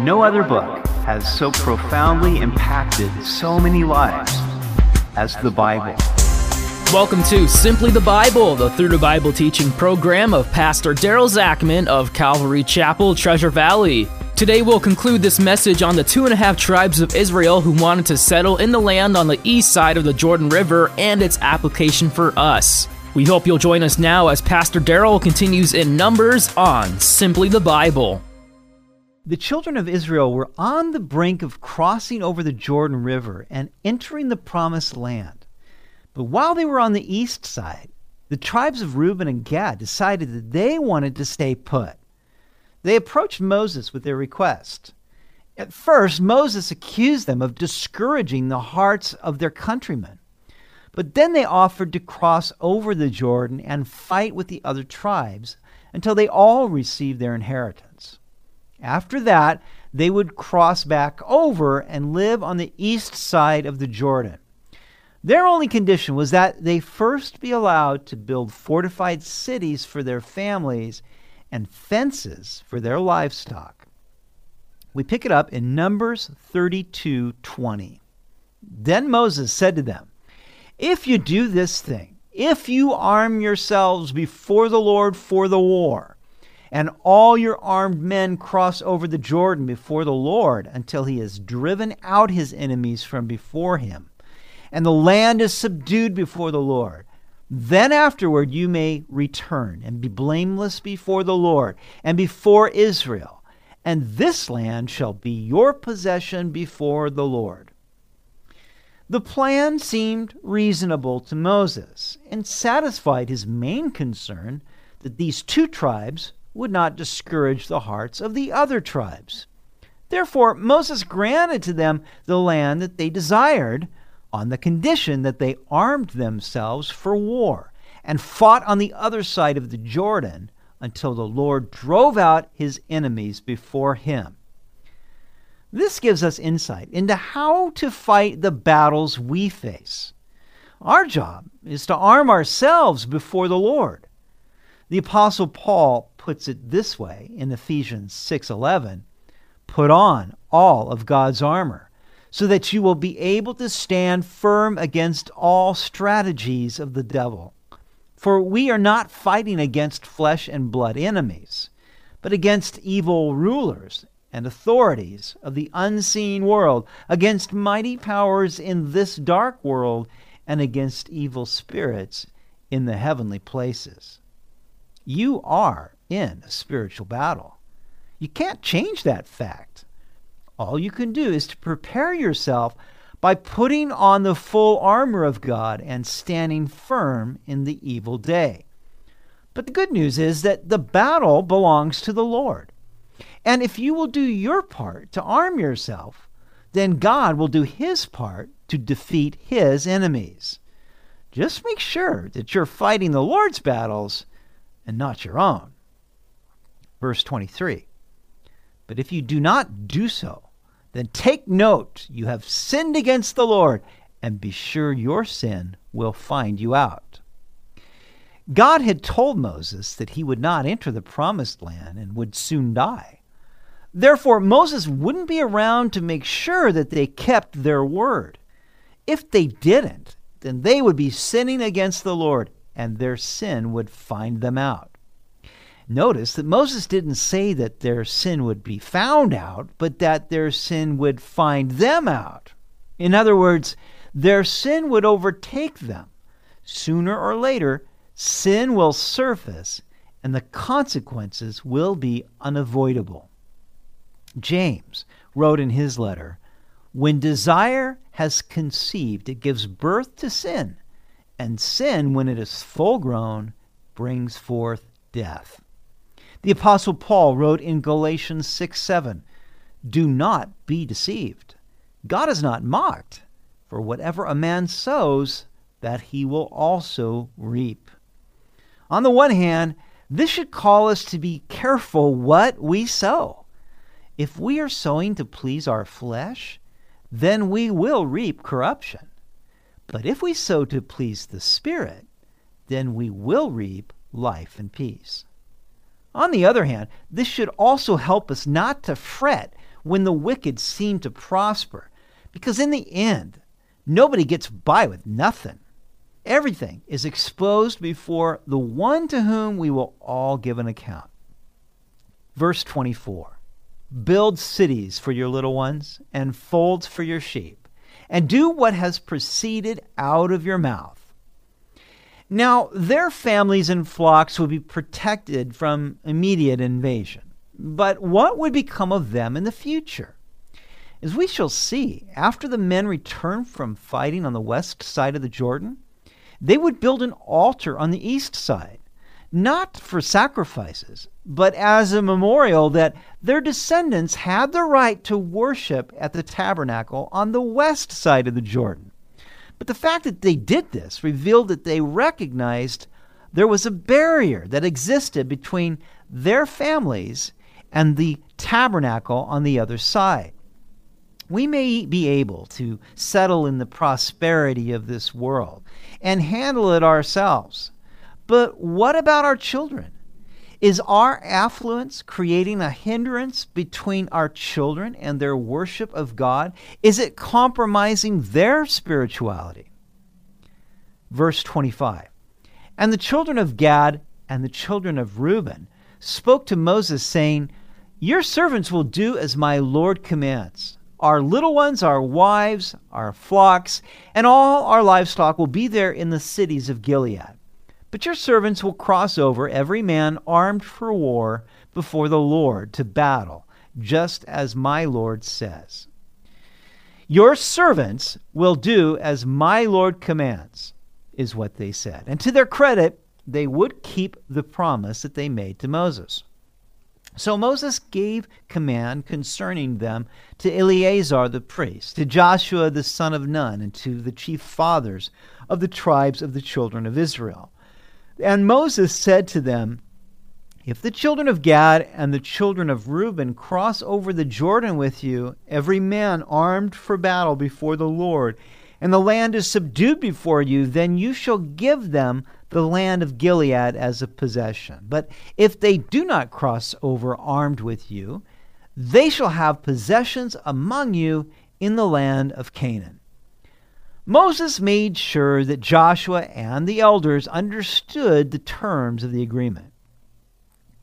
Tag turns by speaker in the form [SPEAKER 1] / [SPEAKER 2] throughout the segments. [SPEAKER 1] No other book has so profoundly impacted so many lives as the Bible.
[SPEAKER 2] Welcome to Simply the Bible, the Through the Bible teaching program of Pastor Daryl Zachman of Calvary Chapel, Treasure Valley. Today we'll conclude this message on the two and a half tribes of Israel who wanted to settle in the land on the east side of the Jordan River and its application for us. We hope you'll join us now as Pastor Daryl continues in Numbers on Simply the Bible
[SPEAKER 3] the children of Israel were on the brink of crossing over the Jordan River and entering the promised land. But while they were on the east side, the tribes of Reuben and Gad decided that they wanted to stay put. They approached Moses with their request. At first, Moses accused them of discouraging the hearts of their countrymen. But then they offered to cross over the Jordan and fight with the other tribes until they all received their inheritance. After that, they would cross back over and live on the east side of the Jordan. Their only condition was that they first be allowed to build fortified cities for their families and fences for their livestock. We pick it up in Numbers 32:20. Then Moses said to them, "If you do this thing, if you arm yourselves before the Lord for the war, and all your armed men cross over the Jordan before the Lord until he has driven out his enemies from before him, and the land is subdued before the Lord. Then afterward you may return and be blameless before the Lord and before Israel, and this land shall be your possession before the Lord. The plan seemed reasonable to Moses and satisfied his main concern that these two tribes would not discourage the hearts of the other tribes. Therefore, Moses granted to them the land that they desired on the condition that they armed themselves for war and fought on the other side of the Jordan until the Lord drove out his enemies before him. This gives us insight into how to fight the battles we face. Our job is to arm ourselves before the Lord. The Apostle Paul puts it this way in Ephesians 6:11, put on all of God's armor so that you will be able to stand firm against all strategies of the devil. For we are not fighting against flesh and blood enemies, but against evil rulers and authorities of the unseen world, against mighty powers in this dark world, and against evil spirits in the heavenly places. You are in a spiritual battle. You can't change that fact. All you can do is to prepare yourself by putting on the full armor of God and standing firm in the evil day. But the good news is that the battle belongs to the Lord. And if you will do your part to arm yourself, then God will do his part to defeat his enemies. Just make sure that you're fighting the Lord's battles and not your own verse 23. But if you do not do so, then take note you have sinned against the Lord, and be sure your sin will find you out. God had told Moses that he would not enter the promised land and would soon die. Therefore, Moses wouldn't be around to make sure that they kept their word. If they didn't, then they would be sinning against the Lord, and their sin would find them out notice that Moses didn't say that their sin would be found out, but that their sin would find them out. In other words, their sin would overtake them. Sooner or later, sin will surface and the consequences will be unavoidable. James wrote in his letter When desire has conceived, it gives birth to sin, and sin, when it is full grown, brings forth death. The Apostle Paul wrote in Galatians 6 7, Do not be deceived. God is not mocked, for whatever a man sows, that he will also reap. On the one hand, this should call us to be careful what we sow. If we are sowing to please our flesh, then we will reap corruption. But if we sow to please the Spirit, then we will reap life and peace. On the other hand, this should also help us not to fret when the wicked seem to prosper, because in the end, nobody gets by with nothing. Everything is exposed before the one to whom we will all give an account. Verse 24 Build cities for your little ones and folds for your sheep, and do what has proceeded out of your mouth now, their families and flocks would be protected from immediate invasion. But what would become of them in the future? As we shall see, after the men returned from fighting on the west side of the Jordan, they would build an altar on the east side, not for sacrifices, but as a memorial that their descendants had the right to worship at the tabernacle on the west side of the Jordan. But the fact that they did this revealed that they recognized there was a barrier that existed between their families and the tabernacle on the other side. We may be able to settle in the prosperity of this world and handle it ourselves. But what about our children? Is our affluence creating a hindrance between our children and their worship of God? Is it compromising their spirituality? Verse 25 And the children of Gad and the children of Reuben spoke to Moses, saying, Your servants will do as my Lord commands. Our little ones, our wives, our flocks, and all our livestock will be there in the cities of Gilead. But your servants will cross over, every man armed for war, before the Lord to battle, just as my Lord says. Your servants will do as my Lord commands, is what they said. And to their credit, they would keep the promise that they made to Moses. So Moses gave command concerning them to Eleazar the priest, to Joshua the son of Nun, and to the chief fathers of the tribes of the children of Israel. And Moses said to them, If the children of Gad and the children of Reuben cross over the Jordan with you, every man armed for battle before the Lord, and the land is subdued before you, then you shall give them the land of Gilead as a possession. But if they do not cross over armed with you, they shall have possessions among you in the land of Canaan. Moses made sure that Joshua and the elders understood the terms of the agreement.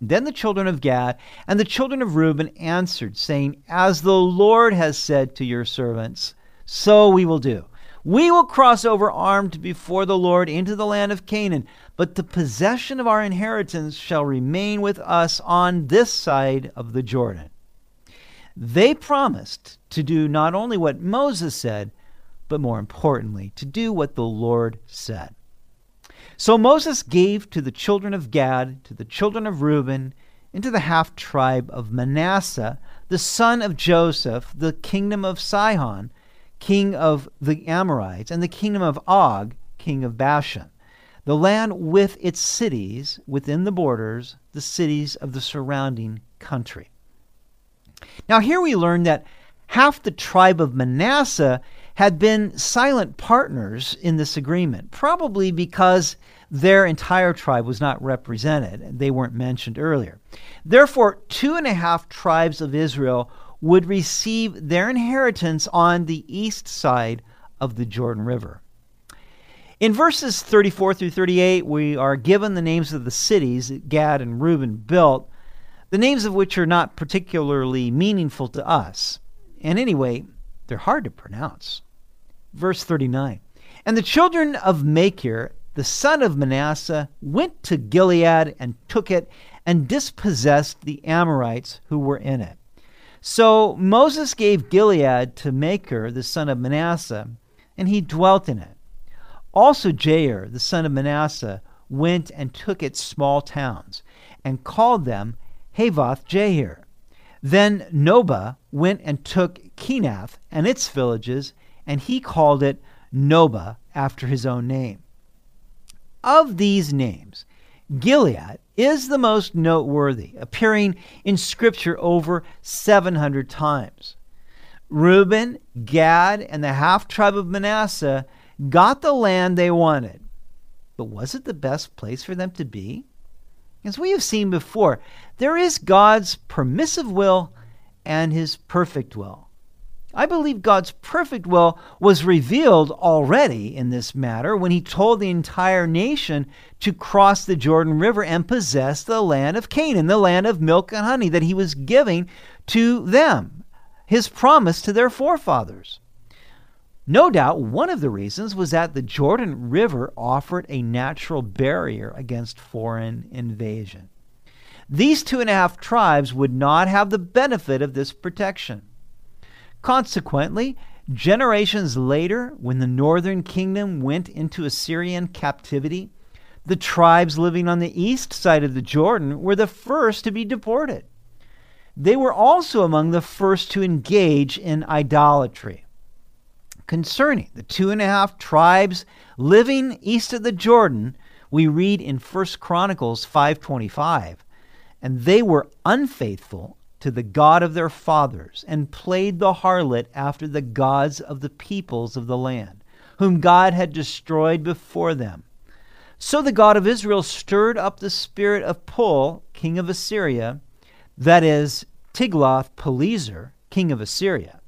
[SPEAKER 3] Then the children of Gad and the children of Reuben answered, saying, As the Lord has said to your servants, so we will do. We will cross over armed before the Lord into the land of Canaan, but the possession of our inheritance shall remain with us on this side of the Jordan. They promised to do not only what Moses said, but more importantly, to do what the Lord said. So Moses gave to the children of Gad, to the children of Reuben, and to the half tribe of Manasseh, the son of Joseph, the kingdom of Sihon, king of the Amorites, and the kingdom of Og, king of Bashan, the land with its cities within the borders, the cities of the surrounding country. Now, here we learn that half the tribe of Manasseh had been silent partners in this agreement, probably because their entire tribe was not represented. They weren't mentioned earlier. Therefore, two and a half tribes of Israel would receive their inheritance on the east side of the Jordan River. In verses 34 through 38, we are given the names of the cities that Gad and Reuben built, the names of which are not particularly meaningful to us. And anyway, they're hard to pronounce. Verse 39 And the children of Machir, the son of Manasseh, went to Gilead and took it and dispossessed the Amorites who were in it. So Moses gave Gilead to Machir, the son of Manasseh, and he dwelt in it. Also Jair, the son of Manasseh, went and took its small towns and called them Havoth Jair then Nobah went and took Kenath and its villages, and he called it Nobah after his own name. Of these names, Gilead is the most noteworthy, appearing in Scripture over 700 times. Reuben, Gad, and the half tribe of Manasseh got the land they wanted. But was it the best place for them to be? As we have seen before, there is God's permissive will and his perfect will. I believe God's perfect will was revealed already in this matter when he told the entire nation to cross the Jordan River and possess the land of Canaan, the land of milk and honey that he was giving to them, his promise to their forefathers. No doubt one of the reasons was that the Jordan River offered a natural barrier against foreign invasion. These two and a half tribes would not have the benefit of this protection. Consequently, generations later, when the northern kingdom went into Assyrian captivity, the tribes living on the east side of the Jordan were the first to be deported. They were also among the first to engage in idolatry concerning the two and a half tribes living east of the Jordan, we read in 1 Chronicles 5:25, and they were unfaithful to the God of their fathers and played the harlot after the gods of the peoples of the land, whom God had destroyed before them. So the God of Israel stirred up the spirit of Pul, king of Assyria, that is Tiglath-Pileser, king of Assyria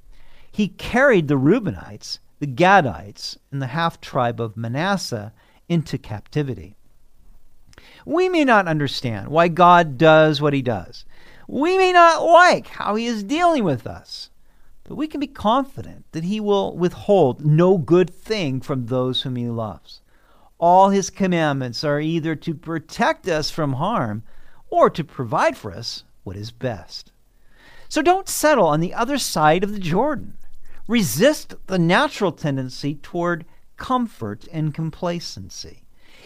[SPEAKER 3] he carried the Reubenites, the Gadites, and the half tribe of Manasseh into captivity. We may not understand why God does what he does. We may not like how he is dealing with us, but we can be confident that he will withhold no good thing from those whom he loves. All his commandments are either to protect us from harm or to provide for us what is best. So don't settle on the other side of the Jordan resist the natural tendency toward comfort and complacency.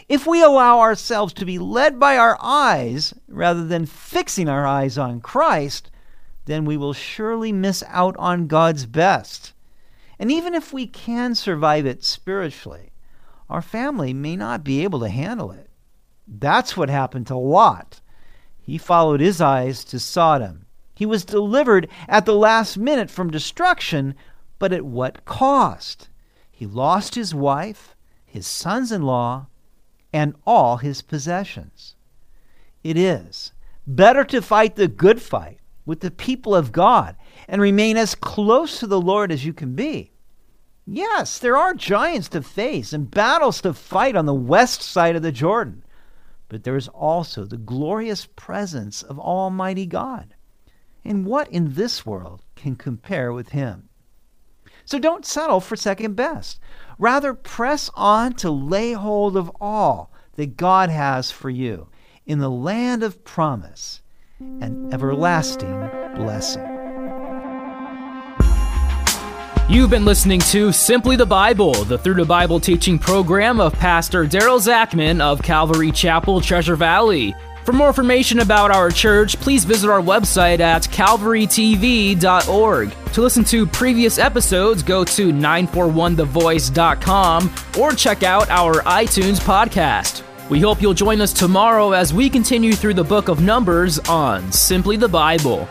[SPEAKER 3] If we allow ourselves to be led by our eyes rather than fixing our eyes on Christ, then we will surely miss out on God's best. And even if we can survive it spiritually, our family may not be able to handle it. That's what happened to Lot. He followed his eyes to Sodom. He was delivered at the last minute from destruction but at what cost? He lost his wife, his sons in law, and all his possessions. It is better to fight the good fight with the people of God and remain as close to the Lord as you can be. Yes, there are giants to face and battles to fight on the west side of the Jordan, but there is also the glorious presence of Almighty God. And what in this world can compare with Him? So don't settle for second best. Rather, press on to lay hold of all that God has for you in the land of promise and everlasting blessing.
[SPEAKER 2] You've been listening to Simply the Bible, the Through the Bible teaching program of Pastor Daryl Zachman of Calvary Chapel, Treasure Valley. For more information about our church, please visit our website at calvarytv.org. To listen to previous episodes, go to 941thevoice.com or check out our iTunes podcast. We hope you'll join us tomorrow as we continue through the book of Numbers on Simply the Bible.